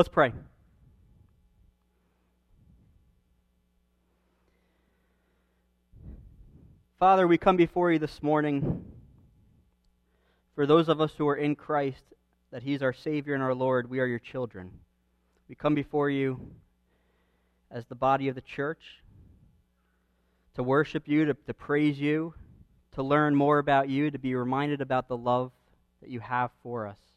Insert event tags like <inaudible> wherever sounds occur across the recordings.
Let's pray. Father, we come before you this morning for those of us who are in Christ, that He's our Savior and our Lord. We are your children. We come before you as the body of the church to worship you, to, to praise you, to learn more about you, to be reminded about the love that you have for us.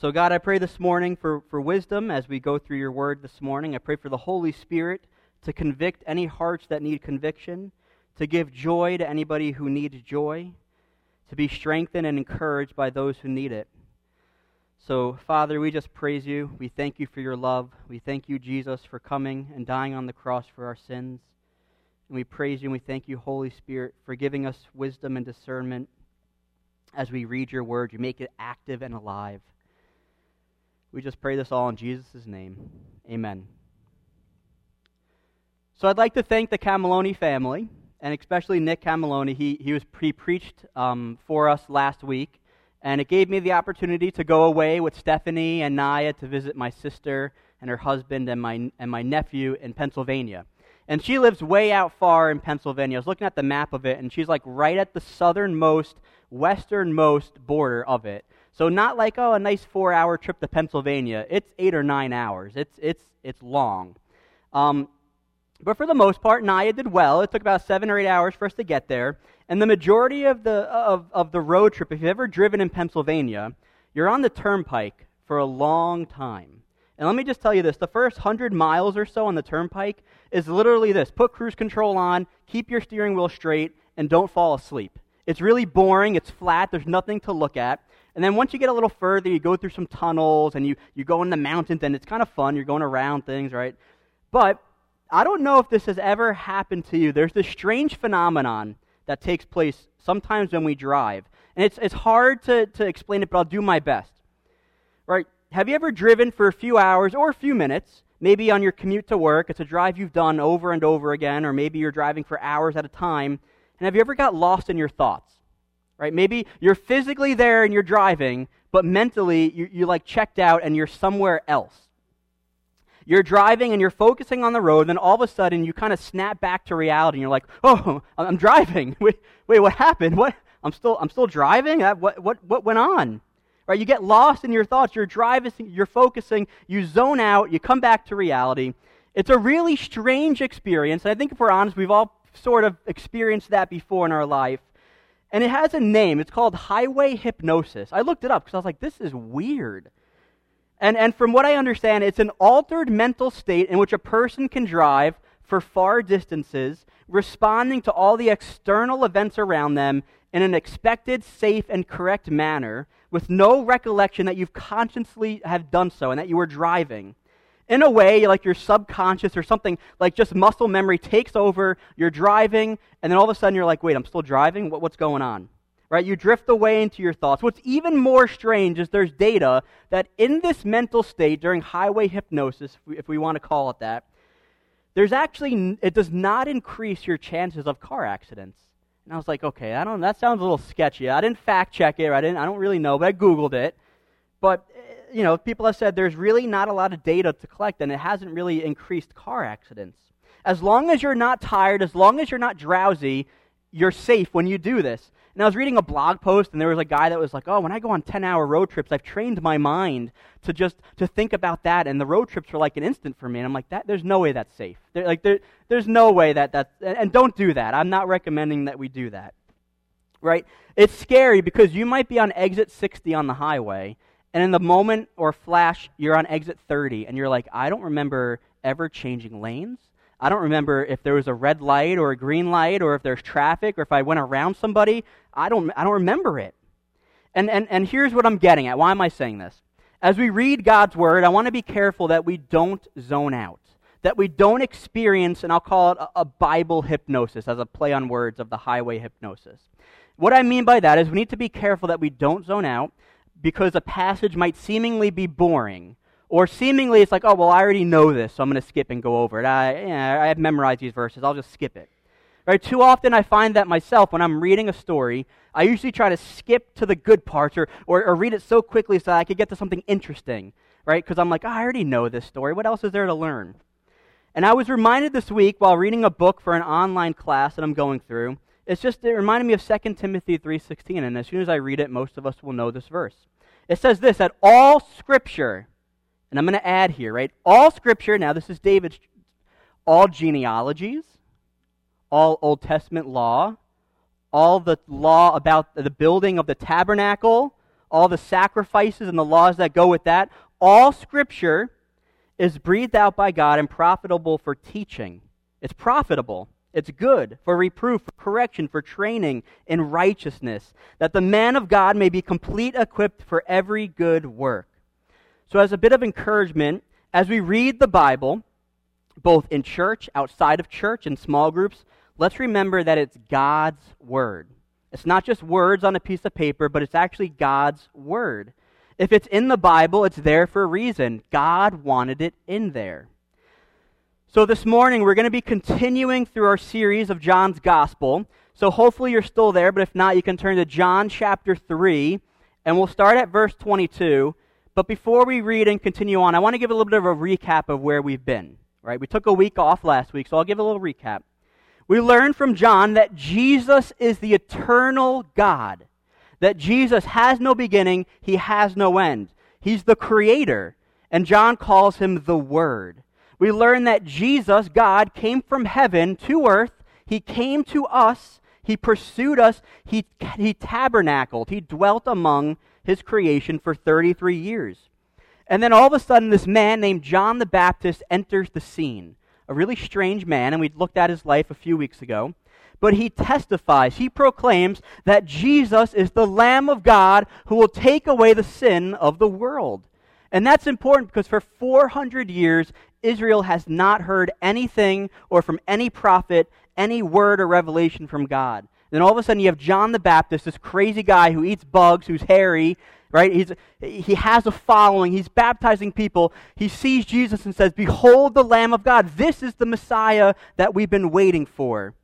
So, God, I pray this morning for, for wisdom as we go through your word this morning. I pray for the Holy Spirit to convict any hearts that need conviction, to give joy to anybody who needs joy, to be strengthened and encouraged by those who need it. So, Father, we just praise you. We thank you for your love. We thank you, Jesus, for coming and dying on the cross for our sins. And we praise you and we thank you, Holy Spirit, for giving us wisdom and discernment as we read your word. You make it active and alive. We just pray this all in Jesus' name. Amen. So I'd like to thank the Camelloni family, and especially Nick Camelloni. He, he was pre preached um, for us last week, and it gave me the opportunity to go away with Stephanie and Naya to visit my sister and her husband and my, and my nephew in Pennsylvania. And she lives way out far in Pennsylvania. I was looking at the map of it, and she's like right at the southernmost, westernmost border of it. So not like oh a nice four hour trip to Pennsylvania. It's eight or nine hours. It's it's it's long. Um, but for the most part, Naya did well. It took about seven or eight hours for us to get there. And the majority of the of, of the road trip, if you've ever driven in Pennsylvania, you're on the turnpike for a long time. And let me just tell you this the first 100 miles or so on the turnpike is literally this put cruise control on, keep your steering wheel straight, and don't fall asleep. It's really boring, it's flat, there's nothing to look at. And then once you get a little further, you go through some tunnels and you, you go in the mountains, and it's kind of fun. You're going around things, right? But I don't know if this has ever happened to you. There's this strange phenomenon that takes place sometimes when we drive. And it's, it's hard to, to explain it, but I'll do my best. Right? have you ever driven for a few hours or a few minutes, maybe on your commute to work? It's a drive you've done over and over again, or maybe you're driving for hours at a time. And have you ever got lost in your thoughts? Right? Maybe you're physically there and you're driving, but mentally you, you like checked out and you're somewhere else. You're driving and you're focusing on the road, then all of a sudden you kind of snap back to reality and you're like, oh, <laughs> I'm driving. <laughs> Wait, wait, what happened? What? I'm still, I'm still driving? Uh, what, what, what went on? Right? You get lost in your thoughts, you're driving, you're focusing, you zone out, you come back to reality. It's a really strange experience. And I think if we're honest, we've all sort of experienced that before in our life. And it has a name. It's called highway hypnosis. I looked it up because I was like, this is weird. And, and from what I understand, it's an altered mental state in which a person can drive for far distances, responding to all the external events around them in an expected, safe, and correct manner, with no recollection that you've consciously have done so and that you were driving. In a way, like your subconscious or something like just muscle memory takes over, you're driving, and then all of a sudden you're like, wait, I'm still driving? What, what's going on? Right? You drift away into your thoughts. What's even more strange is there's data that in this mental state during highway hypnosis, if we, if we want to call it that, there's actually, it does not increase your chances of car accidents. And I was like, okay, I don't. That sounds a little sketchy. I didn't fact check it. I didn't. I don't really know, but I googled it. But you know, people have said there's really not a lot of data to collect, and it hasn't really increased car accidents. As long as you're not tired, as long as you're not drowsy, you're safe when you do this. And I was reading a blog post, and there was a guy that was like, "Oh, when I go on ten-hour road trips, I've trained my mind to just to think about that, and the road trips were like an instant for me." And I'm like, "That there's no way that's safe. Like there, there's no way that that and don't do that. I'm not recommending that we do that. Right? It's scary because you might be on exit 60 on the highway, and in the moment or flash, you're on exit 30, and you're like, I don't remember ever changing lanes. I don't remember if there was a red light or a green light or if there's traffic or if I went around somebody. I don't, I don't remember it. And, and, and here's what I'm getting at. Why am I saying this? As we read God's word, I want to be careful that we don't zone out, that we don't experience, and I'll call it a, a Bible hypnosis as a play on words of the highway hypnosis. What I mean by that is we need to be careful that we don't zone out because a passage might seemingly be boring or seemingly it's like, oh, well, I already know this, so I'm going to skip and go over it. I, I have memorized these verses, I'll just skip it. Right? Too often I find that myself when I'm reading a story, I usually try to skip to the good parts or, or, or read it so quickly so that I could get to something interesting. right? Because I'm like, oh, I already know this story. What else is there to learn? And I was reminded this week while reading a book for an online class that I'm going through. It's just it reminded me of 2 Timothy 3:16 and as soon as I read it most of us will know this verse. It says this that all scripture and I'm going to add here, right? All scripture, now this is David's all genealogies, all Old Testament law, all the law about the building of the tabernacle, all the sacrifices and the laws that go with that, all scripture is breathed out by God and profitable for teaching. It's profitable. It's good for reproof, for correction, for training in righteousness, that the man of God may be complete equipped for every good work. So, as a bit of encouragement, as we read the Bible, both in church, outside of church, in small groups, let's remember that it's God's Word. It's not just words on a piece of paper, but it's actually God's Word. If it's in the Bible, it's there for a reason. God wanted it in there. So this morning, we're going to be continuing through our series of John's Gospel. So hopefully you're still there, but if not, you can turn to John chapter 3, and we'll start at verse 22. But before we read and continue on, I want to give a little bit of a recap of where we've been. Right? We took a week off last week, so I'll give a little recap. We learned from John that Jesus is the eternal God that Jesus has no beginning, he has no end. He's the creator, and John calls him the Word. We learn that Jesus, God, came from heaven to earth. He came to us. He pursued us. He, he tabernacled. He dwelt among his creation for 33 years. And then all of a sudden, this man named John the Baptist enters the scene. A really strange man, and we looked at his life a few weeks ago but he testifies, he proclaims that Jesus is the Lamb of God who will take away the sin of the world. And that's important because for 400 years, Israel has not heard anything or from any prophet, any word or revelation from God. Then all of a sudden, you have John the Baptist, this crazy guy who eats bugs, who's hairy, right? He's, he has a following. He's baptizing people. He sees Jesus and says, Behold the Lamb of God. This is the Messiah that we've been waiting for.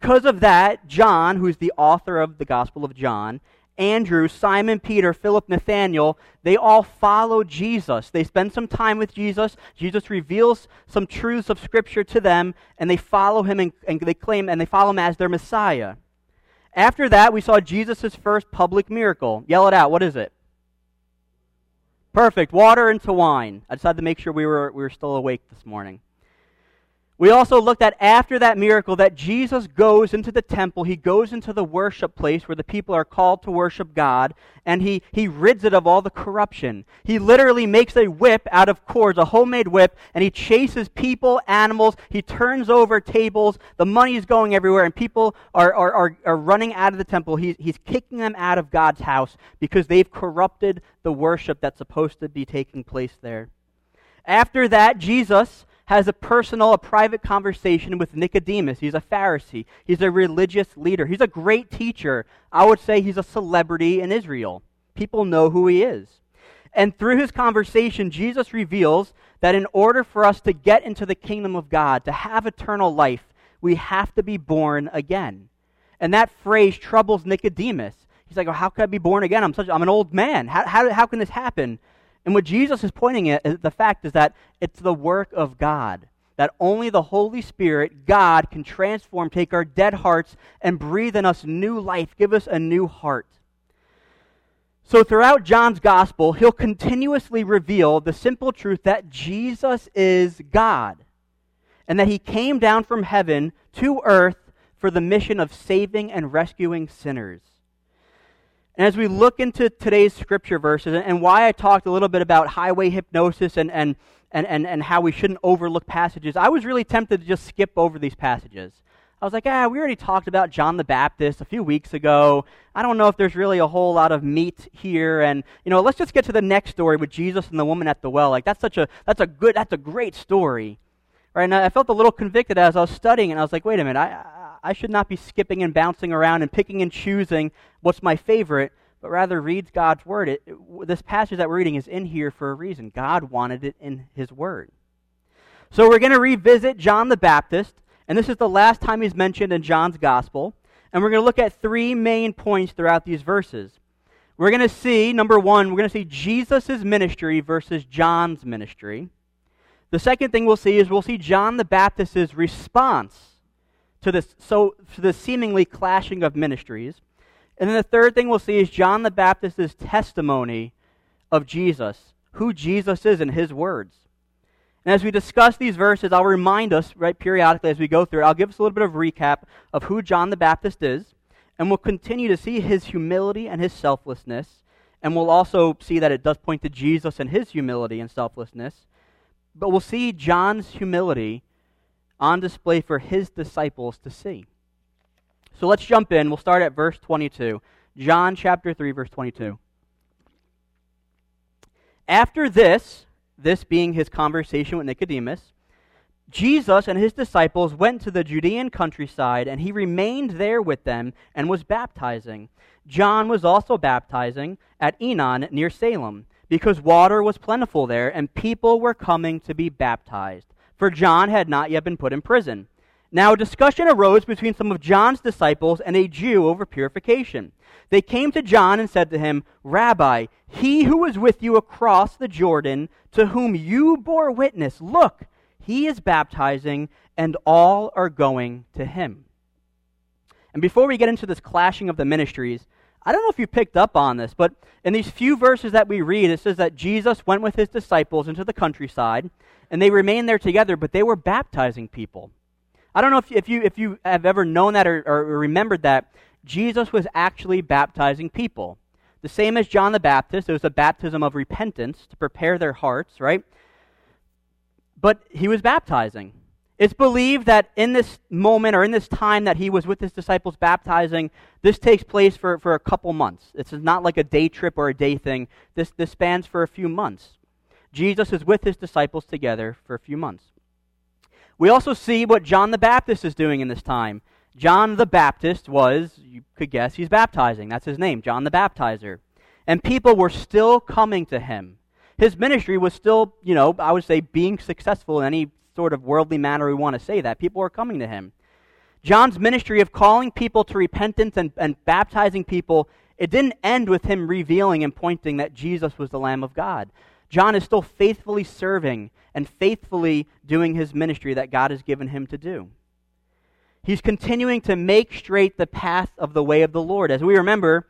Because of that, John, who's the author of the Gospel of John, Andrew, Simon Peter, Philip, Nathaniel, they all follow Jesus. They spend some time with Jesus. Jesus reveals some truths of Scripture to them, and they follow him and, and they claim and they follow him as their Messiah. After that, we saw Jesus' first public miracle. Yell it out. What is it? Perfect. Water into wine. I decided to make sure we were, we were still awake this morning. We also looked at after that miracle that Jesus goes into the temple, he goes into the worship place where the people are called to worship God, and he, he rids it of all the corruption. He literally makes a whip out of cords, a homemade whip, and he chases people, animals, he turns over tables, the money is going everywhere, and people are, are, are, are running out of the temple. He, he's kicking them out of God's house because they've corrupted the worship that's supposed to be taking place there. After that, Jesus has a personal, a private conversation with Nicodemus. He's a Pharisee, he's a religious leader, he's a great teacher. I would say he's a celebrity in Israel. People know who he is. And through his conversation, Jesus reveals that in order for us to get into the kingdom of God, to have eternal life, we have to be born again. And that phrase troubles Nicodemus. He's like, well, how could I be born again? I'm such I'm an old man. How, how, how can this happen? And what Jesus is pointing at, the fact is that it's the work of God. That only the Holy Spirit, God, can transform, take our dead hearts, and breathe in us new life, give us a new heart. So, throughout John's gospel, he'll continuously reveal the simple truth that Jesus is God and that he came down from heaven to earth for the mission of saving and rescuing sinners. And as we look into today's scripture verses and why I talked a little bit about highway hypnosis and, and, and, and, and how we shouldn't overlook passages, I was really tempted to just skip over these passages. I was like, ah, we already talked about John the Baptist a few weeks ago. I don't know if there's really a whole lot of meat here. And, you know, let's just get to the next story with Jesus and the woman at the well. Like, that's such a, that's a good, that's a great story. Right? And I felt a little convicted as I was studying, and I was like, wait a minute, I, I should not be skipping and bouncing around and picking and choosing what's my favorite, but rather reads God's word. It, this passage that we're reading is in here for a reason. God wanted it in his word. So we're going to revisit John the Baptist, and this is the last time he's mentioned in John's gospel. And we're going to look at three main points throughout these verses. we're going to see, number one, we're going to see Jesus' ministry versus John's ministry. The second thing we'll see is we'll see John the Baptist's response to this, so, to the seemingly clashing of ministries. And then the third thing we'll see is John the Baptist's testimony of Jesus, who Jesus is in his words. And as we discuss these verses, I'll remind us, right, periodically as we go through it, I'll give us a little bit of recap of who John the Baptist is, and we'll continue to see his humility and his selflessness, and we'll also see that it does point to Jesus and his humility and selflessness. But we'll see John's humility on display for his disciples to see. So let's jump in. We'll start at verse 22. John chapter 3, verse 22. After this, this being his conversation with Nicodemus, Jesus and his disciples went to the Judean countryside, and he remained there with them and was baptizing. John was also baptizing at Aenon near Salim, because water was plentiful there, and people were coming to be baptized, for John had not yet been put in prison. Now a discussion arose between some of John's disciples and a Jew over purification. They came to John and said to him, Rabbi, he who was with you across the Jordan, to whom you bore witness, look, he is baptizing, and all are going to him. And before we get into this clashing of the ministries, I don't know if you picked up on this, but in these few verses that we read, it says that Jesus went with his disciples into the countryside, and they remained there together, but they were baptizing people. I don't know if, if, you, if you have ever known that or, or remembered that. Jesus was actually baptizing people. The same as John the Baptist, it was a baptism of repentance to prepare their hearts, right? But he was baptizing. It's believed that in this moment or in this time that he was with his disciples baptizing, this takes place for, for a couple months. It's not like a day trip or a day thing. This, this spans for a few months. Jesus is with his disciples together for a few months. We also see what John the Baptist is doing in this time. John the Baptist was, you could guess, he's baptizing. That's his name, John the Baptizer. And people were still coming to him. His ministry was still, you know, I would say, being successful in any sort of worldly manner we want to say that. People are coming to him. John's ministry of calling people to repentance and, and baptizing people, it didn't end with him revealing and pointing that Jesus was the Lamb of God. John is still faithfully serving and faithfully doing his ministry that God has given him to do. He's continuing to make straight the path of the way of the Lord. As we remember,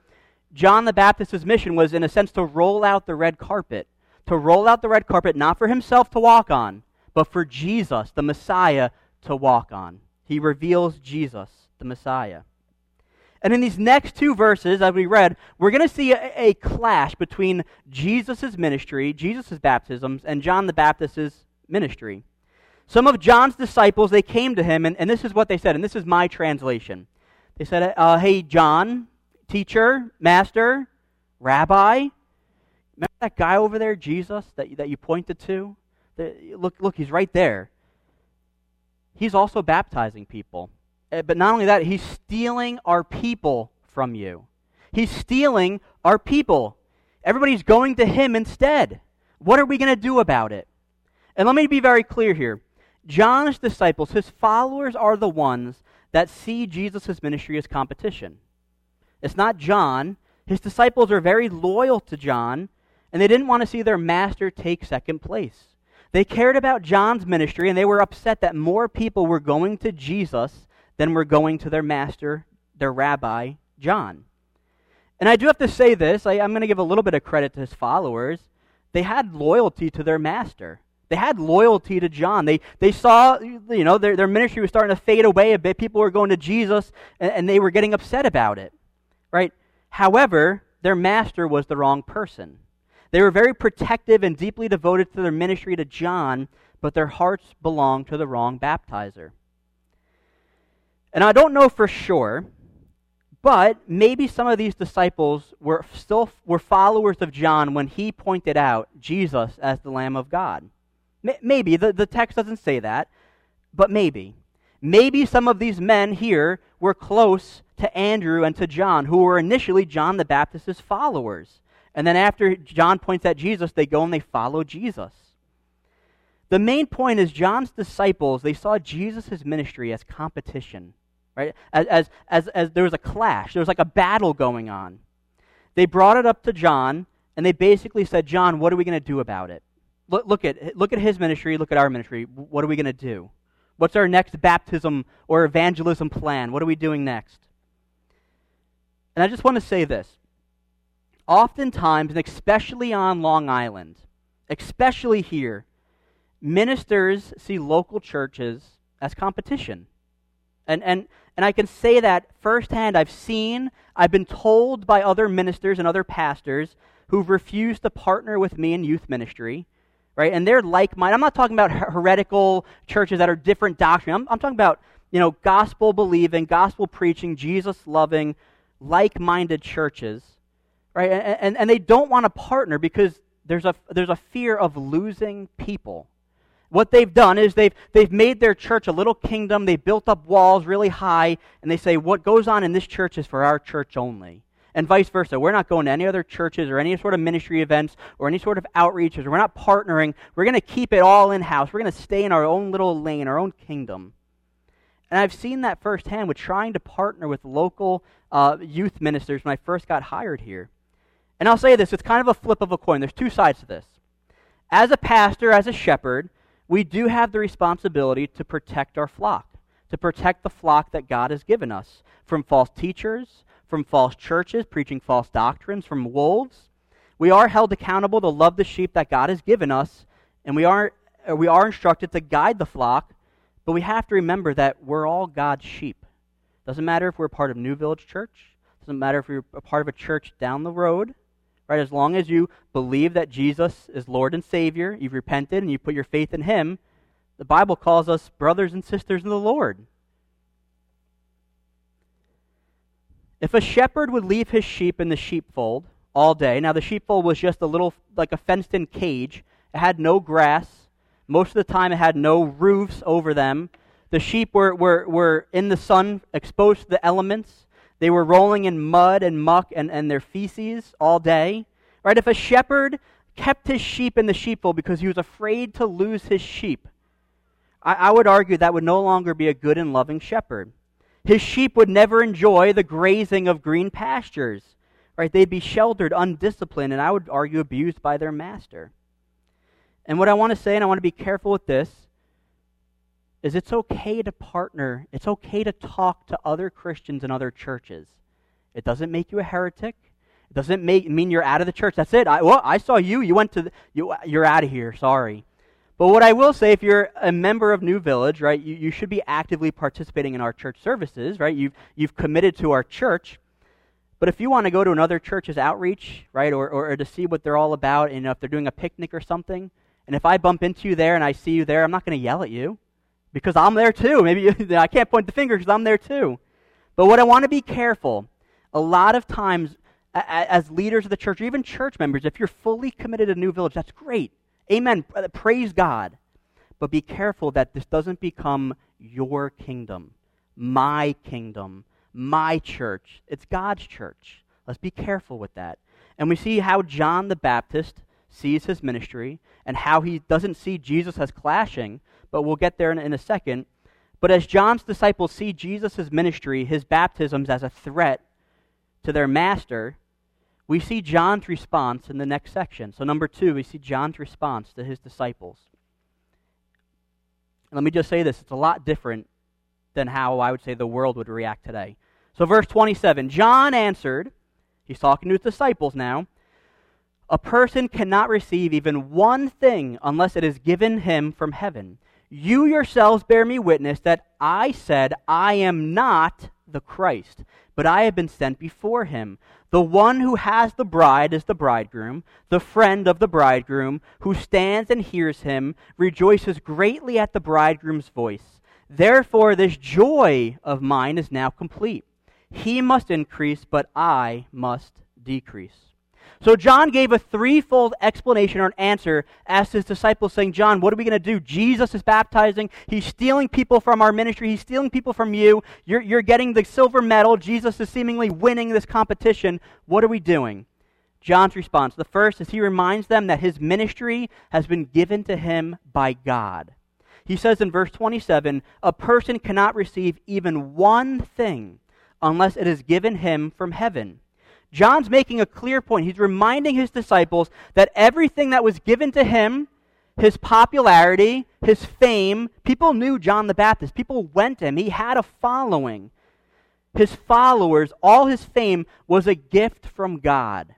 John the Baptist's mission was, in a sense, to roll out the red carpet. To roll out the red carpet, not for himself to walk on, but for Jesus, the Messiah, to walk on. He reveals Jesus, the Messiah. And in these next two verses, as we read, we're going to see a, a clash between Jesus' ministry, Jesus' baptisms, and John the Baptist's ministry. Some of John's disciples, they came to him, and, and this is what they said, and this is my translation. They said, uh, Hey, John, teacher, master, rabbi, remember that guy over there, Jesus, that, that you pointed to? Look, look, he's right there. He's also baptizing people. Uh, but not only that, he's stealing our people from you. He's stealing our people. Everybody's going to him instead. What are we going to do about it? And let me be very clear here. John's disciples, his followers, are the ones that see Jesus' ministry as competition. It's not John. His disciples are very loyal to John, and they didn't want to see their master take second place. They cared about John's ministry, and they were upset that more people were going to Jesus than we're going to their master, their rabbi, John. And I do have to say this I, am going to give a little bit of credit to his followers. They had loyalty to their master. They had loyalty to John. They, they saw, you know, their, their ministry was starting to fade away a bit. People were going to Jesus, and, and they were getting upset about it, right? However, their master was the wrong person. They were very protective and deeply devoted to their ministry to John, but their hearts belonged to the wrong baptizer. And I don't know for sure, but maybe some of these disciples were still were followers of John when he pointed out Jesus as the Lamb of God. Maybe the, the text doesn't say that, but maybe. Maybe some of these men here were close to Andrew and to John, who were initially John the Baptist's followers. And then after John points at Jesus, they go and they follow Jesus. The main point is John's disciples, they saw Jesus' ministry as competition right? As, as, as, as there was a clash, there was like a battle going on. they brought it up to John, and they basically said, John, what are we going to do about it? Look, look, at, look at his ministry, look at our ministry. What are we going to do? What's our next baptism or evangelism plan? What are we doing next? And I just want to say this. Oftentimes, and especially on Long Island, especially here, ministers see local churches as competition. And, and, and I can say that firsthand. I've seen, I've been told by other ministers and other pastors who've refused to partner with me in youth ministry, right? And they're like minded. I'm not talking about heretical churches that are different doctrine. I'm, I'm talking about, you know, gospel believing, gospel preaching, Jesus loving, like minded churches, right? And, and, they don't want to partner because there's a, there's a fear of losing people. What they've done is they've, they've made their church a little kingdom. They built up walls really high, and they say, what goes on in this church is for our church only. And vice versa. We're not going to any other churches or any sort of ministry events or any sort of outreaches. We're not partnering. We're going to keep it all in house. We're going to stay in our own little lane, our own kingdom. And I've seen that firsthand with trying to partner with local uh, youth ministers when I first got hired here. And I'll say this it's kind of a flip of a coin. There's two sides to this. As a pastor, as a shepherd, we do have the responsibility to protect our flock, to protect the flock that God has given us from false teachers, from false churches preaching false doctrines, from wolves. We are held accountable to love the sheep that God has given us, and we are, uh, we are instructed to guide the flock, but we have to remember that we're all God's sheep. Doesn't matter if we're part of New Village Church, doesn't matter if we're a part of a church down the road, Right? As long as you believe that Jesus is Lord and Savior, you've repented and you put your faith in Him, the Bible calls us brothers and sisters in the Lord. If a shepherd would leave his sheep in the sheepfold all day, now the sheepfold was just a little, like a fenced in cage, it had no grass. Most of the time, it had no roofs over them. The sheep were, were, were in the sun, exposed to the elements. They were rolling in mud and muck and, and their feces all day. Right? If a shepherd kept his sheep in the sheepfold because he was afraid to lose his sheep, I, I would argue that would no longer be a good and loving shepherd. His sheep would never enjoy the grazing of green pastures. Right? They'd be sheltered, undisciplined, and I would argue abused by their master. And what I want to say, and I want to be careful with this, is it's okay to partner. It's okay to talk to other Christians and other churches. It doesn't make you a heretic. It doesn't make, mean you're out of the church. That's it. I, well, I saw you. You went to the, you, you're out of here. Sorry. But what I will say, if you're a member of New Village, right, you, you should be actively participating in our church services, right? You've, you've committed to our church. But if you want to go to another church's outreach, right, or, or, or to see what they're all about, and if they're doing a picnic or something, and if I bump into you there and I see you there, I'm not going to yell at you because I'm there too. Maybe <laughs> I can't point the finger because I'm there too. But what I want to be careful, a lot of times as leaders of the church, or even church members, if you're fully committed to a New Village, that's great. Amen. Uh, praise God. But be careful that this doesn't become your kingdom, my kingdom, my church. It's God's church. Let's be careful with that. And we see how John the Baptist sees his ministry and how he doesn't see Jesus as clashing, but we'll get there in, in a second. But as John's disciples see Jesus' ministry, his baptisms, as a threat to their master, we see John's response in the next section. So, number two, we see John's response to his disciples. let me just say this it's a lot different than how I would say the world would react today. So, verse 27 John answered, he's talking to his disciples now. A person cannot receive even one thing unless it is given him from heaven. You yourselves bear me witness that I said, I am not the Christ, but I have been sent before him. The one who has the bride is the bridegroom. The friend of the bridegroom, who stands and hears him, rejoices greatly at the bridegroom's voice. Therefore, this joy of mine is now complete. He must increase, but I must decrease. So John gave a threefold explanation or an answer as his disciples, saying, John, what are we going to do? Jesus is baptizing. He's stealing people from our ministry. He's stealing people from you. You're, you're getting the silver medal. Jesus is seemingly winning this competition. What are we doing? John's response the first is he reminds them that his ministry has been given to him by God. He says in verse 27 a person cannot receive even one thing unless it is given him from heaven. John's making a clear point. He's reminding his disciples that everything that was given to him, his popularity, his fame, people knew John the Baptist. People went to him. He had a following. His followers, all his fame was a gift from God.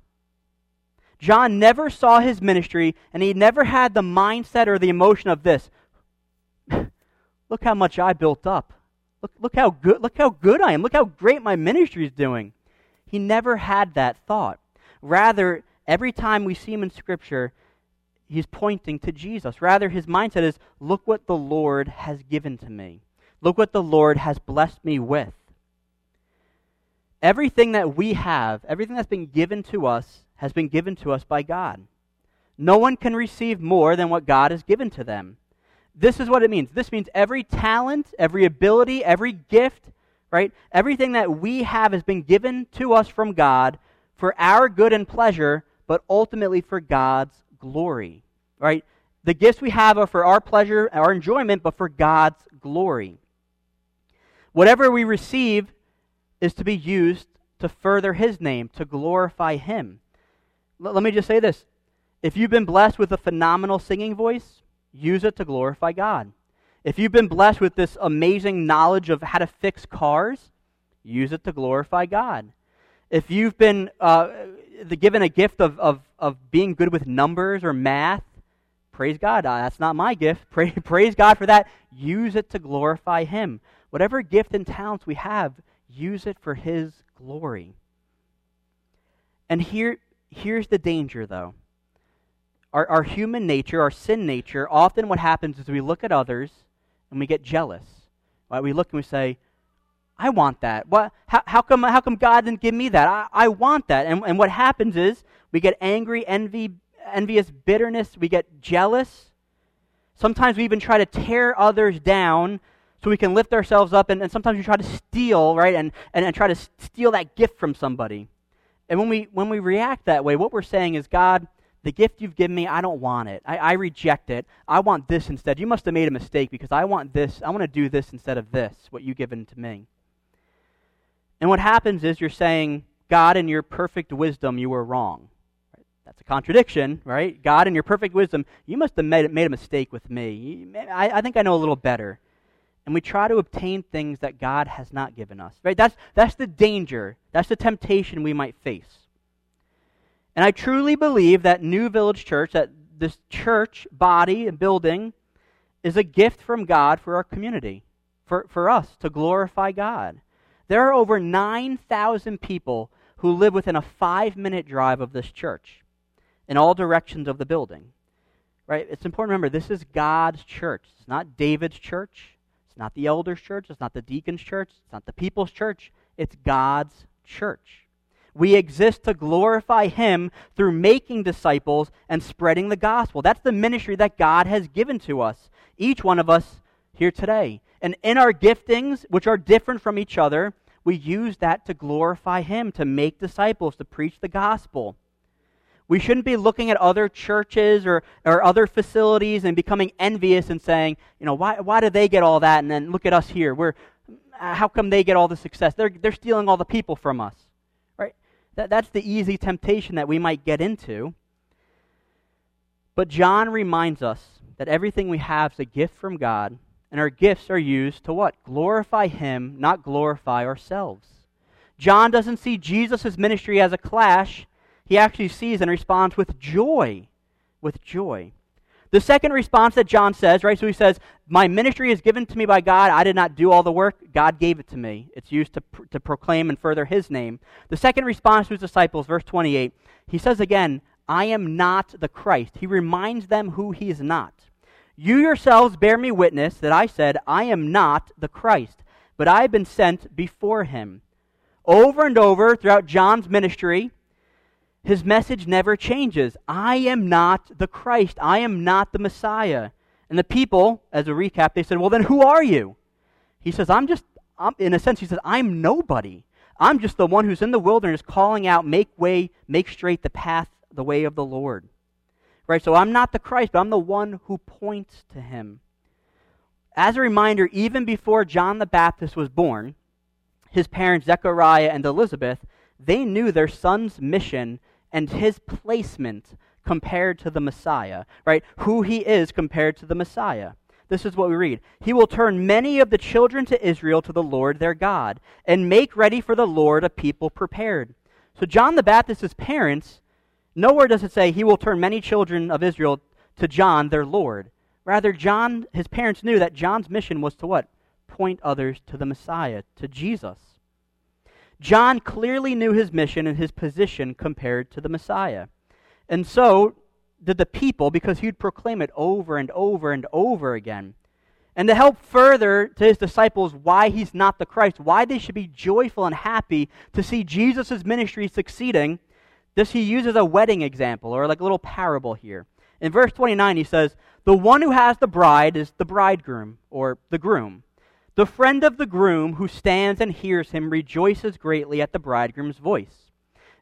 John never saw his ministry, and he never had the mindset or the emotion of this. <laughs> look how much I built up. Look, look how good look how good I am. Look how great my ministry is doing. He never had that thought. Rather, every time we see him in Scripture, he's pointing to Jesus. Rather, his mindset is look what the Lord has given to me. Look what the Lord has blessed me with. Everything that we have, everything that's been given to us, has been given to us by God. No one can receive more than what God has given to them. This is what it means. This means every talent, every ability, every gift, right? Everything that we have has been given to us from God for our good and pleasure, but ultimately for God's glory, right? The gifts we have are for our pleasure, our enjoyment, but for God's glory. Whatever we receive is to be used to further His name, to glorify Him. L- let me just say this. If you've been blessed with a phenomenal singing voice, use it to glorify God. If you've been blessed with this amazing knowledge of how to fix cars, use it to glorify God. If you've been uh, given a gift of, of, of being good with numbers or math, praise God. Uh, that's not my gift. <laughs> Pray, praise God for that. Use it to glorify Him. Whatever gift and talents we have, use it for His glory. And here, here's the danger, though. Our, our human nature, our sin nature, often what happens is we look at others and we get jealous. Right? We look and we say, I want that. What, how, how, come, how come God didn't give me that? I, I want that. And, and what happens is we get angry, envy, envious bitterness, we get jealous. Sometimes we even try to tear others down so we can lift ourselves up, and, and sometimes we try to steal, right, and, and, and try to steal that gift from somebody. And when we, when we react that way, what we're saying is, God, the gift you've given me, I don't want it. I, I reject it. I want this instead. You must have made a mistake because I want this. I want to do this instead of this, what you've given to me. And what happens is you're saying, God, in your perfect wisdom, you were wrong. That's a contradiction, right? God, in your perfect wisdom, you must have made, made a mistake with me. I, I think I know a little better. And we try to obtain things that God has not given us, right? That's, that's the danger. That's the temptation we might face. And I truly believe that New Village Church, that this church body and building, is a gift from God for our community, for, for us to glorify God. There are over 9,000 people who live within a five minute drive of this church in all directions of the building. Right? It's important to remember this is God's church. It's not David's church. It's not the elders' church. It's not the deacon's church. It's not the people's church. It's God's church. We exist to glorify Him through making disciples and spreading the gospel. That's the ministry that God has given to us, each one of us here today. And in our giftings, which are different from each other, we use that to glorify Him, to make disciples, to preach the gospel. We shouldn't be looking at other churches or, or other facilities and becoming envious and saying, you know, why, why do they get all that? And then look at us here. We're, how come they get all the success? They're, they're stealing all the people from us. That, that's the easy temptation that we might get into. But John reminds us that everything we have is a gift from God, and our gifts are used to what? Glorify Him, not glorify ourselves. John doesn't see Jesus' ministry as a clash. He actually sees and responds with joy. With joy. The second response that John says, right? So he says, My ministry is given to me by God. I did not do all the work. God gave it to me. It's used to, pr- to proclaim and further his name. The second response to his disciples, verse 28, he says again, I am not the Christ. He reminds them who he is not. You yourselves bear me witness that I said, I am not the Christ, but I have been sent before him. Over and over throughout John's ministry, his message never changes. I am not the Christ. I am not the Messiah. And the people, as a recap, they said, Well, then who are you? He says, I'm just, I'm, in a sense, he says, I'm nobody. I'm just the one who's in the wilderness calling out, make way, make straight the path, the way of the Lord. Right? So I'm not the Christ, but I'm the one who points to him. As a reminder, even before John the Baptist was born, his parents, Zechariah and Elizabeth, they knew their son's mission and his placement compared to the Messiah, right? Who he is compared to the Messiah. This is what we read. He will turn many of the children to Israel to the Lord their God, and make ready for the Lord a people prepared. So, John the Baptist's parents, nowhere does it say he will turn many children of Israel to John, their Lord. Rather, John, his parents knew that John's mission was to what? Point others to the Messiah, to Jesus. John clearly knew his mission and his position compared to the Messiah. And so did the people because he'd proclaim it over and over and over again. And to help further to his disciples why he's not the Christ, why they should be joyful and happy to see Jesus' ministry succeeding, this he uses a wedding example or like a little parable here. In verse 29, he says, The one who has the bride is the bridegroom or the groom. The friend of the groom who stands and hears him rejoices greatly at the bridegroom's voice.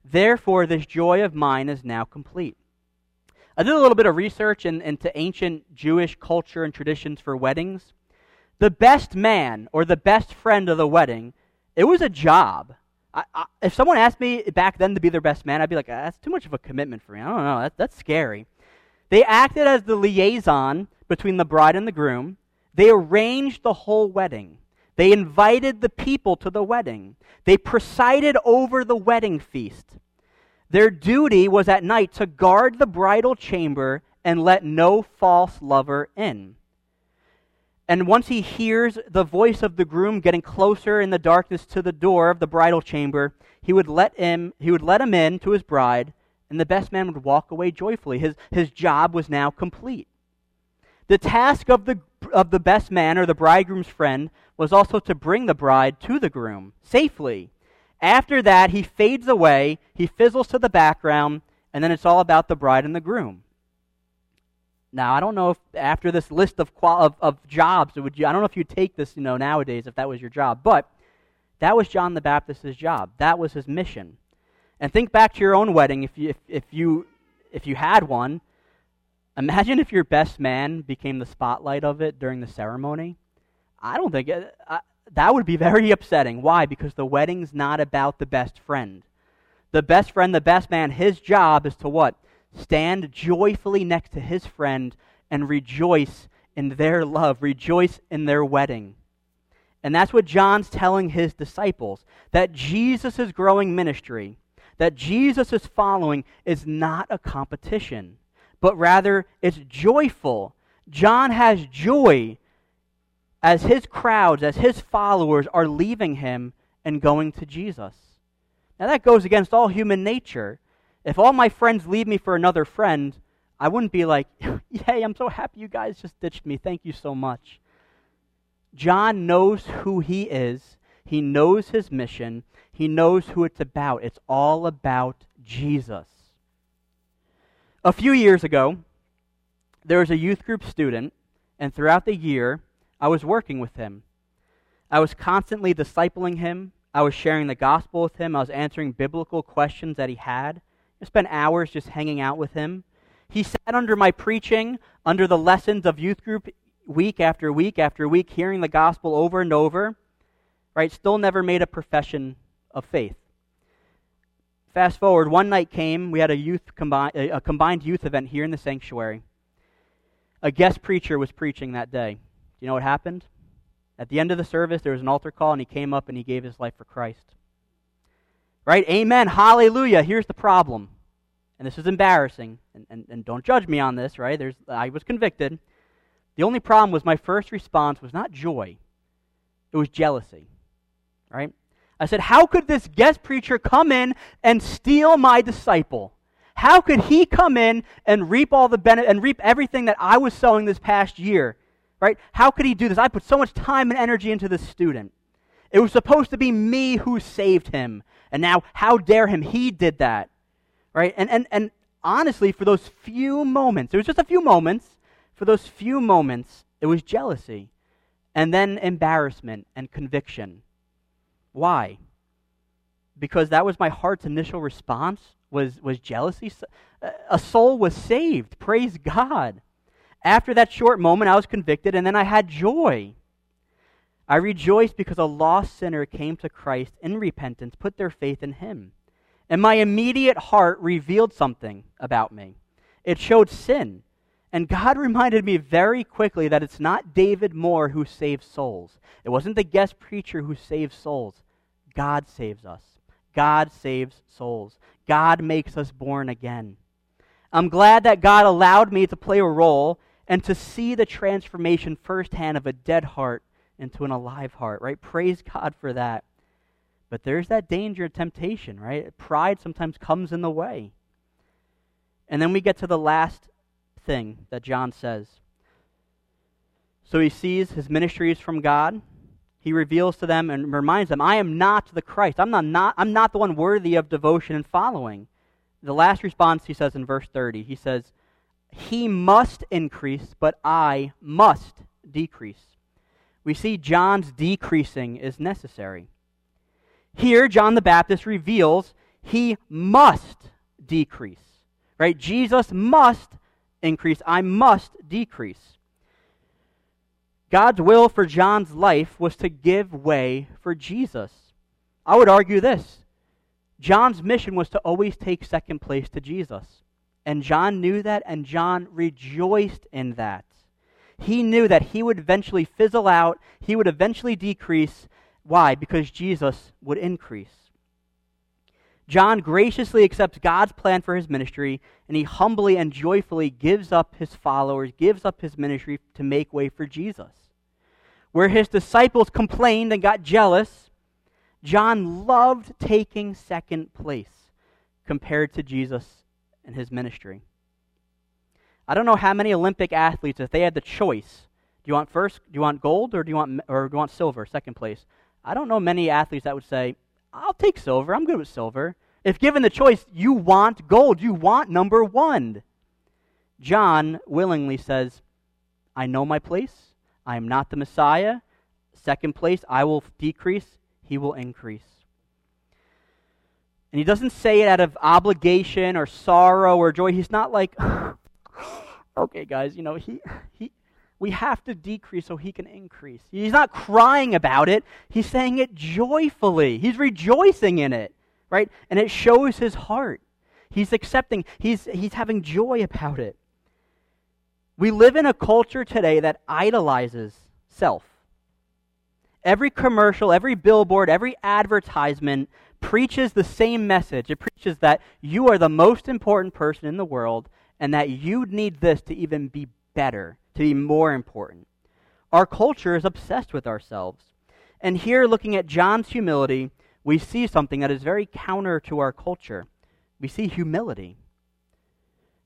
Therefore, this joy of mine is now complete. I did a little bit of research in, into ancient Jewish culture and traditions for weddings. The best man or the best friend of the wedding, it was a job. I, I, if someone asked me back then to be their best man, I'd be like, ah, that's too much of a commitment for me. I don't know. That, that's scary. They acted as the liaison between the bride and the groom. They arranged the whole wedding. They invited the people to the wedding. They presided over the wedding feast. Their duty was at night to guard the bridal chamber and let no false lover in. And once he hears the voice of the groom getting closer in the darkness to the door of the bridal chamber, he would let him, he would let him in to his bride, and the best man would walk away joyfully. His, his job was now complete. The task of the, of the best man or the bridegroom's friend was also to bring the bride to the groom safely. After that, he fades away, he fizzles to the background, and then it's all about the bride and the groom. Now, I don't know if after this list of, qual- of, of jobs, would you, I don't know if you'd take this, you know, nowadays if that was your job, but that was John the Baptist's job. That was his mission. And think back to your own wedding if you, if, if you, if you had one. Imagine if your best man became the spotlight of it during the ceremony. I don't think it, uh, that would be very upsetting. Why? Because the wedding's not about the best friend. The best friend, the best man, his job is to what? Stand joyfully next to his friend and rejoice in their love, rejoice in their wedding. And that's what John's telling his disciples that Jesus' growing ministry, that Jesus is following, is not a competition but rather it's joyful. John has joy as his crowds, as his followers are leaving him and going to Jesus. Now, that goes against all human nature. If all my friends leave me for another friend, I wouldn't be like, <laughs> Yay, I'm so happy you guys just ditched me. Thank you so much. John knows who he is, he knows his mission, he knows who it's about. It's all about Jesus. A few years ago, there was a youth group student, and throughout the year, I was working with him. I was constantly discipling him. I was sharing the gospel with him. I was answering biblical questions that he had. I spent hours just hanging out with him. He sat under my preaching, under the lessons of youth group week after week after week, hearing the gospel over and over, right? Still never made a profession of faith. Fast forward, one night came, we had a youth a combined youth event here in the sanctuary. A guest preacher was preaching that day. Do you know what happened? At the end of the service, there was an altar call, and he came up and he gave his life for Christ. Right? Amen. Hallelujah. Here's the problem. And this is embarrassing. And, and, and don't judge me on this, right? There's, I was convicted. The only problem was my first response was not joy, it was jealousy. Right? I said, How could this guest preacher come in and steal my disciple? How could he come in and reap all the benefit and reap everything that I was sowing this past year? Right? How could he do this? I put so much time and energy into this student. It was supposed to be me who saved him. And now, how dare him? He did that. Right? And, and, and honestly, for those few moments, it was just a few moments, for those few moments, it was jealousy. And then embarrassment and conviction. Why? Because that was my heart's initial response was, was jealousy. Uh, a soul was saved. Praise God. After that short moment, I was convicted, and then I had joy. I rejoiced because a lost sinner came to Christ in repentance, put their faith in him. And my immediate heart revealed something about me. It showed sin. And God <laughs> reminded me very quickly that it's not David Moore who saves souls. It wasn't the guest preacher who saves souls. God saves us. God saves souls. God makes us born again. I'm glad that God allowed me to play a role and to see the transformation firsthand of a dead heart into an alive heart, right? Praise God for that. But there's that danger of temptation, right? Pride sometimes comes in the way. And then we get to the last thing that John says. So he sees his ministry is from God. He reveals to them and reminds them, I am not the Christ. I'm not, not, I'm not the one worthy of devotion and following. The last response he says in verse 30, he says, He must increase, but I must decrease. We see John's decreasing is necessary. Here, John the Baptist reveals he must decrease. Right? Jesus must increase. I must decrease. God's will for John's life was to give way for Jesus. I would argue this John's mission was to always take second place to Jesus. And John knew that, and John rejoiced in that. He knew that he would eventually fizzle out, he would eventually decrease. Why? Because Jesus would increase. John graciously accepts God's plan for his ministry, and he humbly and joyfully gives up his followers, gives up his ministry to make way for Jesus. Where his disciples complained and got jealous, John loved taking second place compared to Jesus and his ministry. I don't know how many Olympic athletes, if they had the choice, do you want first, do you want gold, or do you want, or do you want silver, second place? I don't know many athletes that would say, I'll take silver. I'm good with silver. If given the choice, you want gold. You want number one. John willingly says, I know my place. I am not the Messiah. Second place, I will decrease. He will increase. And he doesn't say it out of obligation or sorrow or joy. He's not like, <sighs> okay, guys, you know, he, he, we have to decrease so he can increase. He's not crying about it, he's saying it joyfully. He's rejoicing in it, right? And it shows his heart. He's accepting, he's, he's having joy about it. We live in a culture today that idolizes self. Every commercial, every billboard, every advertisement preaches the same message. It preaches that you are the most important person in the world and that you need this to even be better to be more important. Our culture is obsessed with ourselves. And here, looking at John's humility, we see something that is very counter to our culture. We see humility.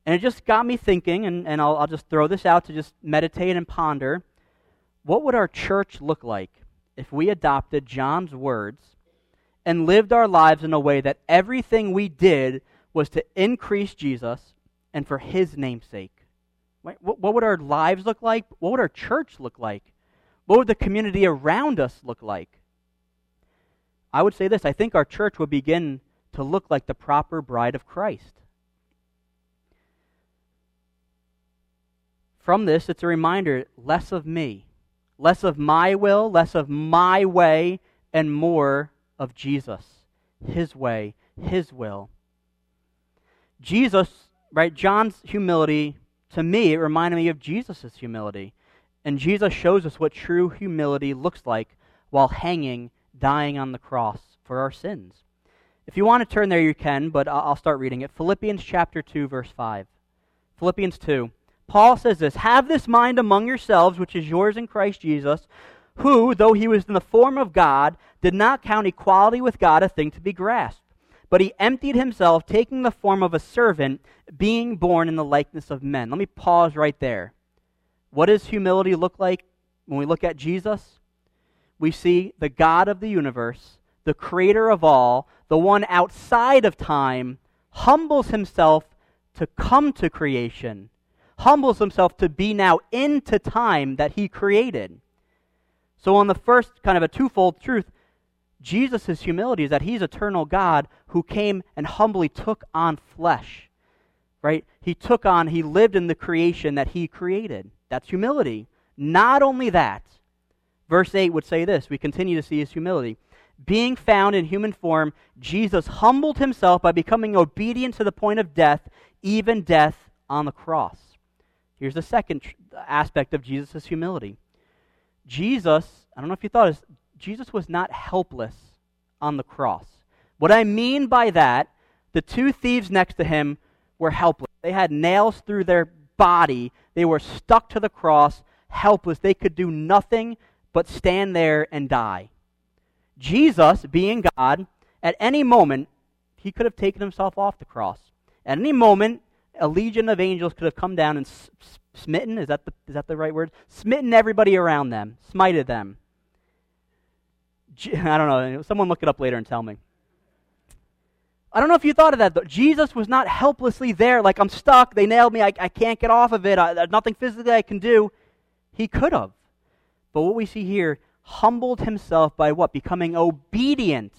And it just got me thinking, and, and I'll, I'll just throw this out to just meditate and ponder. What would our church look like if we adopted John's words and lived our lives in a way that everything we did was to increase Jesus and for his name's sake? What, what would our lives look like? What would our church look like? What would the community around us look like? I would say this I think our church would begin to look like the proper bride of Christ. From this, it's a reminder less of me, less of my will, less of my way, and more of Jesus, His way, His will. Jesus, right? John's humility to me, it reminded me of Jesus' humility. And Jesus shows us what true humility looks like while hanging, dying on the cross for our sins. If you want to turn there, you can, but I'll start reading it. Philippians chapter 2, verse 5. Philippians 2. Paul says this Have this mind among yourselves, which is yours in Christ Jesus, who, though he was in the form of God, did not count equality with God a thing to be grasped but he emptied himself, taking the form of a servant, being born in the likeness of men. Let me pause right there. What does humility look like when we look at Jesus? We see the God of the universe, the creator of all, the one outside of time, humbles himself to come to creation, humbles himself to be now into time that he created. So, on the first kind of a twofold truth, Jesus' humility is that he's eternal God who came and humbly took on flesh. Right? He took on, he lived in the creation that he created. That's humility. Not only that, verse 8 would say this we continue to see his humility. Being found in human form, Jesus humbled himself by becoming obedient to the point of death, even death on the cross. Here's the second aspect of Jesus' humility. Jesus, I don't know if you thought this, Jesus was not helpless on the cross. What I mean by that, the two thieves next to him were helpless. They had nails through their body, they were stuck to the cross, helpless. They could do nothing but stand there and die. Jesus, being God, at any moment, he could have taken himself off the cross. At any moment, a legion of angels could have come down and smitten, is that the, is that the right word? Smitten everybody around them, smited them. <laughs> I don't know. Someone look it up later and tell me. I don't know if you thought of that, though. Jesus was not helplessly there, like, I'm stuck, they nailed me, I, I can't get off of it, I, there's nothing physically I can do. He could have. But what we see here, humbled himself by what? Becoming obedient,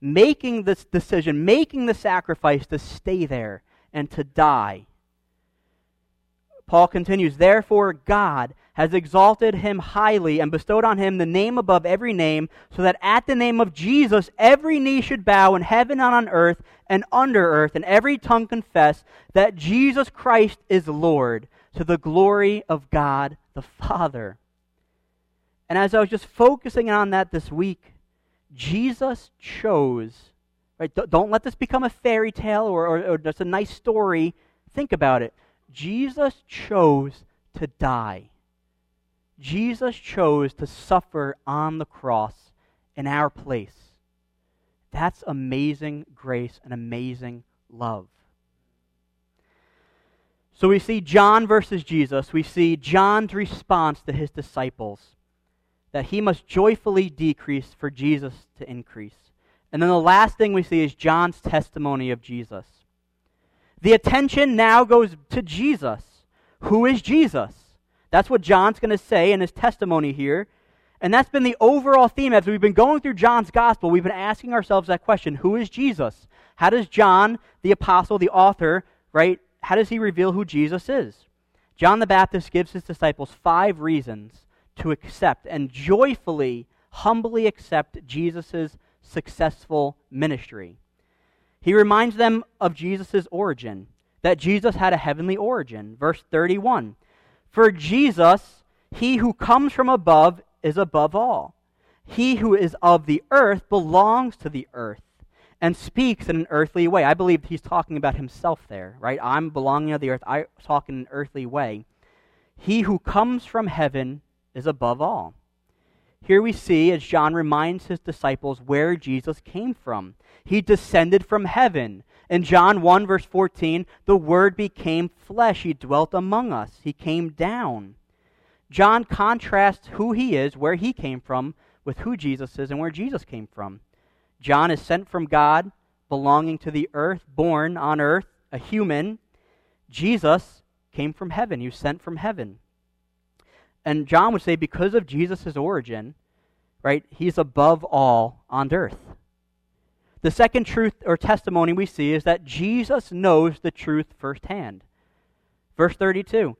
making this decision, making the sacrifice to stay there and to die. Paul continues, Therefore, God has exalted him highly and bestowed on him the name above every name, so that at the name of Jesus every knee should bow in heaven and on earth and under earth, and every tongue confess that Jesus Christ is Lord, to the glory of God the Father. And as I was just focusing on that this week, Jesus chose, right? Don't let this become a fairy tale or, or, or just a nice story. Think about it. Jesus chose to die. Jesus chose to suffer on the cross in our place. That's amazing grace and amazing love. So we see John versus Jesus. We see John's response to his disciples that he must joyfully decrease for Jesus to increase. And then the last thing we see is John's testimony of Jesus. The attention now goes to Jesus. Who is Jesus? That's what John's going to say in his testimony here. And that's been the overall theme as we've been going through John's gospel. We've been asking ourselves that question Who is Jesus? How does John, the apostle, the author, right, how does he reveal who Jesus is? John the Baptist gives his disciples five reasons to accept and joyfully, humbly accept Jesus' successful ministry. He reminds them of Jesus' origin, that Jesus had a heavenly origin. Verse 31 For Jesus, he who comes from above, is above all. He who is of the earth belongs to the earth and speaks in an earthly way. I believe he's talking about himself there, right? I'm belonging to the earth. I talk in an earthly way. He who comes from heaven is above all. Here we see, as John reminds his disciples, where Jesus came from. He descended from heaven. In John 1, verse 14, the Word became flesh. He dwelt among us. He came down. John contrasts who he is, where he came from, with who Jesus is and where Jesus came from. John is sent from God, belonging to the earth, born on earth, a human. Jesus came from heaven. He was sent from heaven. And John would say, because of Jesus' origin, right, he's above all on earth. The second truth or testimony we see is that Jesus knows the truth firsthand. Verse 32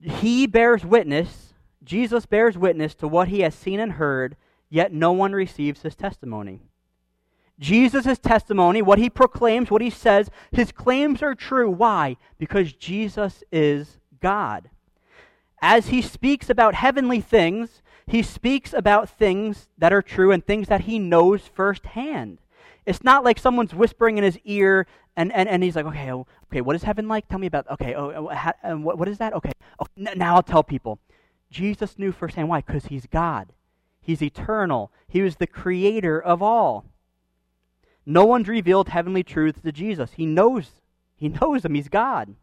He bears witness, Jesus bears witness to what he has seen and heard, yet no one receives his testimony. Jesus' testimony, what he proclaims, what he says, his claims are true. Why? Because Jesus is God. As he speaks about heavenly things, he speaks about things that are true and things that he knows firsthand. It's not like someone's whispering in his ear and, and, and he's like, okay, oh, okay, what is heaven like? Tell me about, okay, oh, oh what, what is that? Okay, oh, n- now I'll tell people. Jesus knew firsthand. Why? Because he's God. He's eternal. He was the creator of all. No one's revealed heavenly truths to Jesus. He knows. He knows them. He's God.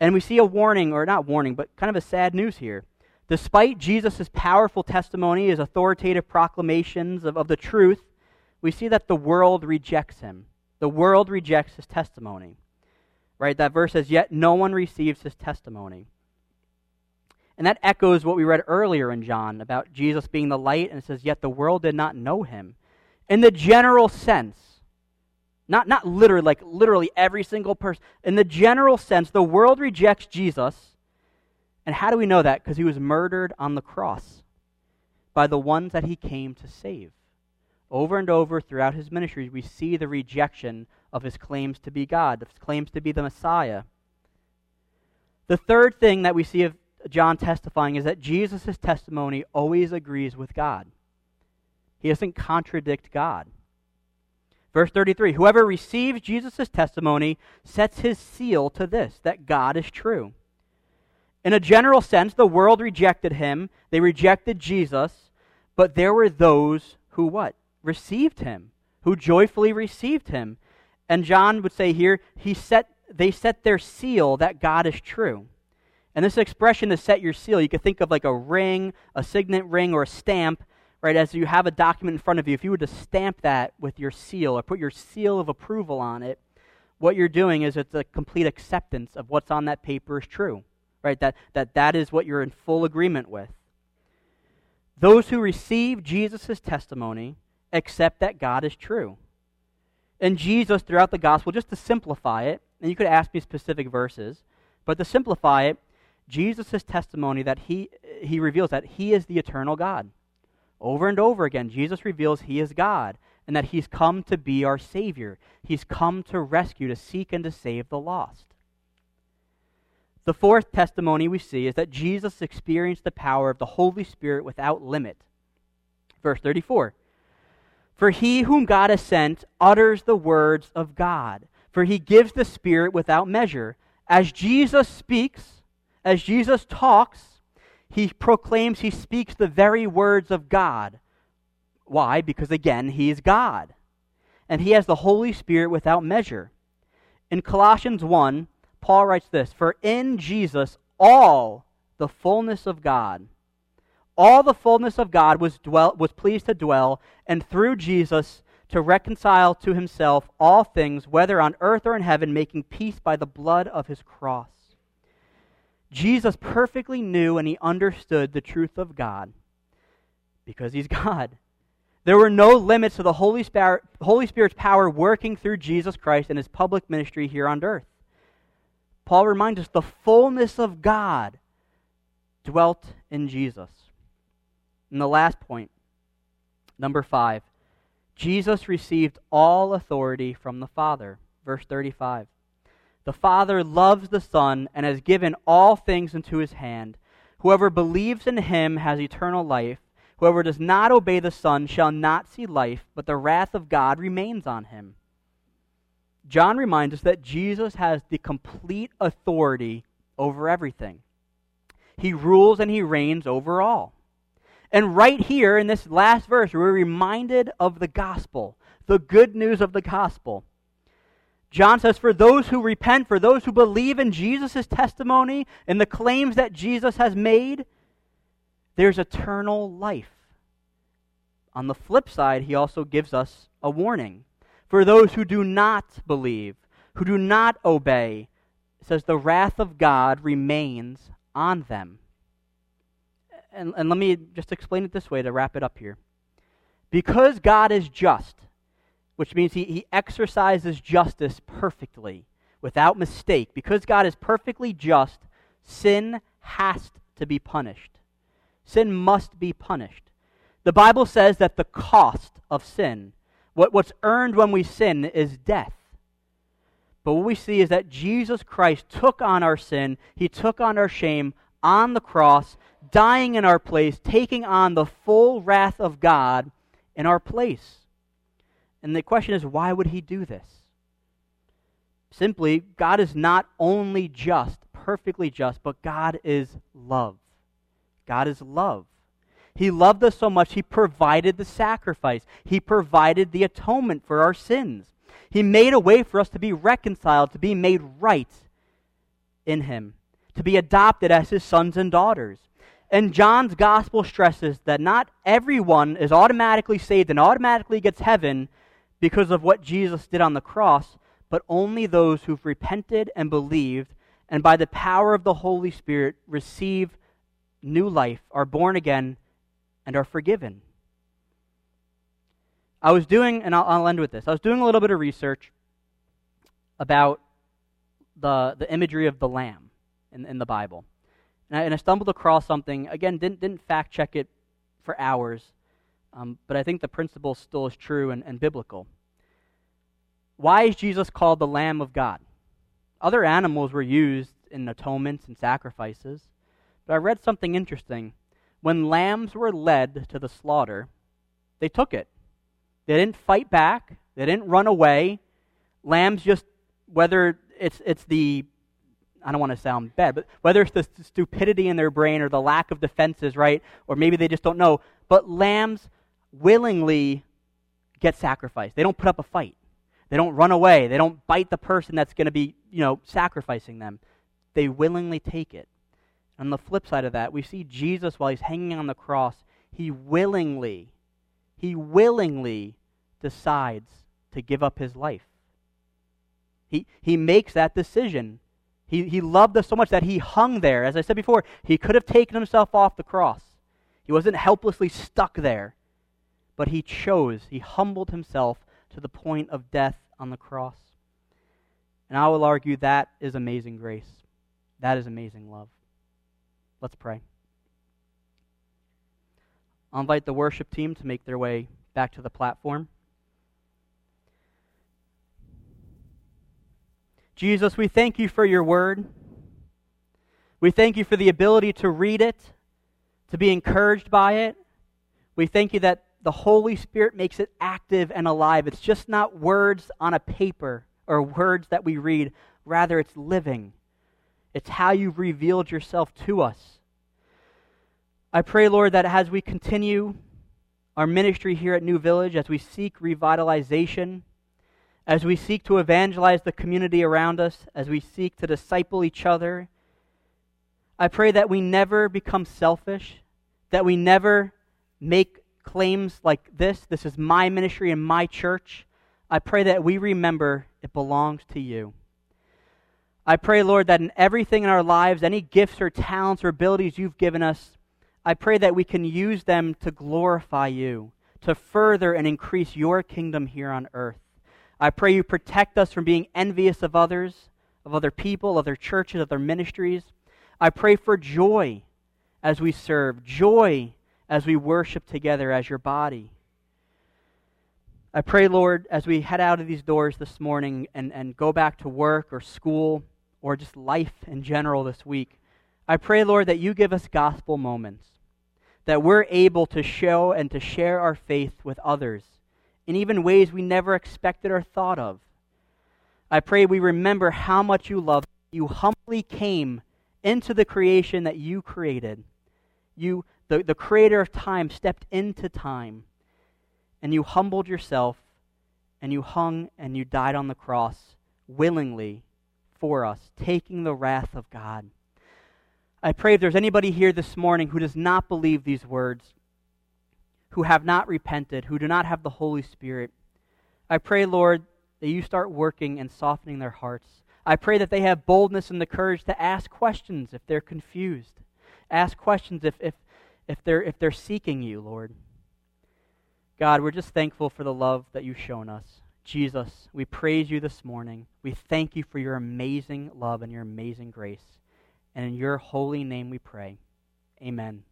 And we see a warning, or not warning, but kind of a sad news here. Despite Jesus' powerful testimony, his authoritative proclamations of, of the truth, we see that the world rejects him. The world rejects his testimony. Right? That verse says, Yet no one receives his testimony. And that echoes what we read earlier in John about Jesus being the light, and it says, Yet the world did not know him. In the general sense, not, not literally, like literally every single person. In the general sense, the world rejects Jesus. And how do we know that? Because he was murdered on the cross by the ones that he came to save Over and over throughout his ministry, we see the rejection of his claims to be God, his claims to be the Messiah. The third thing that we see of John testifying is that Jesus' testimony always agrees with God. He doesn't contradict God. Verse 33 Whoever receives Jesus' testimony sets his seal to this, that God is true. In a general sense, the world rejected him, they rejected Jesus, but there were those who what? Received him, who joyfully received him. And John would say here, he set, they set their seal that God is true. And this expression to set your seal, you could think of like a ring, a signet ring, or a stamp, right? As you have a document in front of you, if you were to stamp that with your seal or put your seal of approval on it, what you're doing is it's a complete acceptance of what's on that paper is true, right? That, that that is what you're in full agreement with. Those who receive Jesus' testimony accept that God is true. And Jesus, throughout the gospel, just to simplify it, and you could ask me specific verses, but to simplify it, Jesus' testimony that he, he reveals that he is the eternal God. Over and over again, Jesus reveals he is God and that he's come to be our Savior. He's come to rescue, to seek, and to save the lost. The fourth testimony we see is that Jesus experienced the power of the Holy Spirit without limit. Verse 34 For he whom God has sent utters the words of God, for he gives the Spirit without measure. As Jesus speaks, as Jesus talks, he proclaims, he speaks the very words of God. Why? Because again, he is God. And he has the Holy Spirit without measure. In Colossians 1, Paul writes this For in Jesus all the fullness of God, all the fullness of God was, dwell, was pleased to dwell, and through Jesus to reconcile to himself all things, whether on earth or in heaven, making peace by the blood of his cross. Jesus perfectly knew and he understood the truth of God because he's <laughs> God. There were no limits to the Holy, Spirit, Holy Spirit's power working through Jesus Christ in his public ministry here on earth. Paul reminds us the fullness of God dwelt in Jesus. And the last point, number five, Jesus received all authority from the Father. Verse 35. The Father loves the Son and has given all things into his hand. Whoever believes in him has eternal life. Whoever does not obey the Son shall not see life, but the wrath of God remains on him. John reminds us that Jesus has the complete authority over everything. He rules and he reigns over all. And right here in this last verse, we're reminded of the gospel, the good news of the gospel. John says, For those who repent, for those who believe in Jesus' testimony and the claims that Jesus has made, there's eternal life. On the flip side, he also gives us a warning. For those who do not believe, who do not obey, says the wrath of God remains on them. And, and let me just explain it this way to wrap it up here. Because God is just, which means he, he exercises justice perfectly, without mistake. Because God is perfectly just, sin has to be punished. Sin must be punished. The Bible says that the cost of sin, what, what's earned when we sin, is death. But what we see is that Jesus Christ took on our sin, he took on our shame on the cross, dying in our place, taking on the full wrath of God in our place. And the question is, why would he do this? Simply, God is not only just, perfectly just, but God is love. God is love. He loved us so much, He provided the sacrifice. He provided the atonement for our sins. He made a way for us to be reconciled, to be made right in Him, to be adopted as His sons and daughters. And John's gospel stresses that not everyone is automatically saved and automatically gets heaven because of what Jesus did on the cross, but only those who've repented and believed, and by the power of the Holy Spirit receive new life, are born again, and are forgiven. I was doing, and I'll, I'll end with this, I was doing a little bit of research about the, the imagery of the lamb in, in the Bible. And I, and I stumbled across something, again, didn't, didn't fact check it for hours, um, but I think the principle still is true and, and biblical. Why is Jesus called the Lamb of God? Other animals were used in atonements and sacrifices, but I read something interesting. When lambs were led to the slaughter, they took it. They didn't fight back, they didn't run away. Lambs just, whether it's, it's the I don't want to sound bad, but whether it's the stupidity in their brain or the lack of defenses, right? Or maybe they just don't know. But lambs willingly get sacrificed. They don't put up a fight. They don't run away. They don't bite the person that's going to be, you know, sacrificing them. They willingly take it. On the flip side of that, we see Jesus while he's hanging on the cross, he willingly, he willingly decides to give up his life. He, he makes that decision he, he loved us so much that he hung there. As I said before, he could have taken himself off the cross. He wasn't helplessly stuck there, but he chose, he humbled himself to the point of death on the cross. And I will argue that is amazing grace. That is amazing love. Let's pray. I'll invite the worship team to make their way back to the platform. Jesus, we thank you for your word. We thank you for the ability to read it, to be encouraged by it. We thank you that the Holy Spirit makes it active and alive. It's just not words on a paper or words that we read, rather, it's living. It's how you've revealed yourself to us. I pray, Lord, that as we continue our ministry here at New Village, as we seek revitalization, as we seek to evangelize the community around us, as we seek to disciple each other, I pray that we never become selfish, that we never make claims like this this is my ministry and my church. I pray that we remember it belongs to you. I pray, Lord, that in everything in our lives, any gifts or talents or abilities you've given us, I pray that we can use them to glorify you, to further and increase your kingdom here on earth. I pray you protect us from being envious of others, of other people, other churches, other ministries. I pray for joy as we serve, joy as we worship together as your body. I pray, Lord, as we head out of these doors this morning and, and go back to work or school or just life in general this week, I pray, Lord, that you give us gospel moments, that we're able to show and to share our faith with others in even ways we never expected or thought of. I pray we remember how much you love. You humbly came into the creation that you created. You, the, the creator of time, stepped into time, and you humbled yourself, and you hung and you died on the cross willingly for us, taking the wrath of God. I pray if there's anybody here this morning who does not believe these words, who have not repented, who do not have the Holy Spirit. I pray, Lord, that you start working and softening their hearts. I pray that they have boldness and the courage to ask questions if they're confused. Ask questions if, if, if, they're, if they're seeking you, Lord. God, we're just thankful for the love that you've shown us. Jesus, we praise you this morning. We thank you for your amazing love and your amazing grace. And in your holy name we pray. Amen.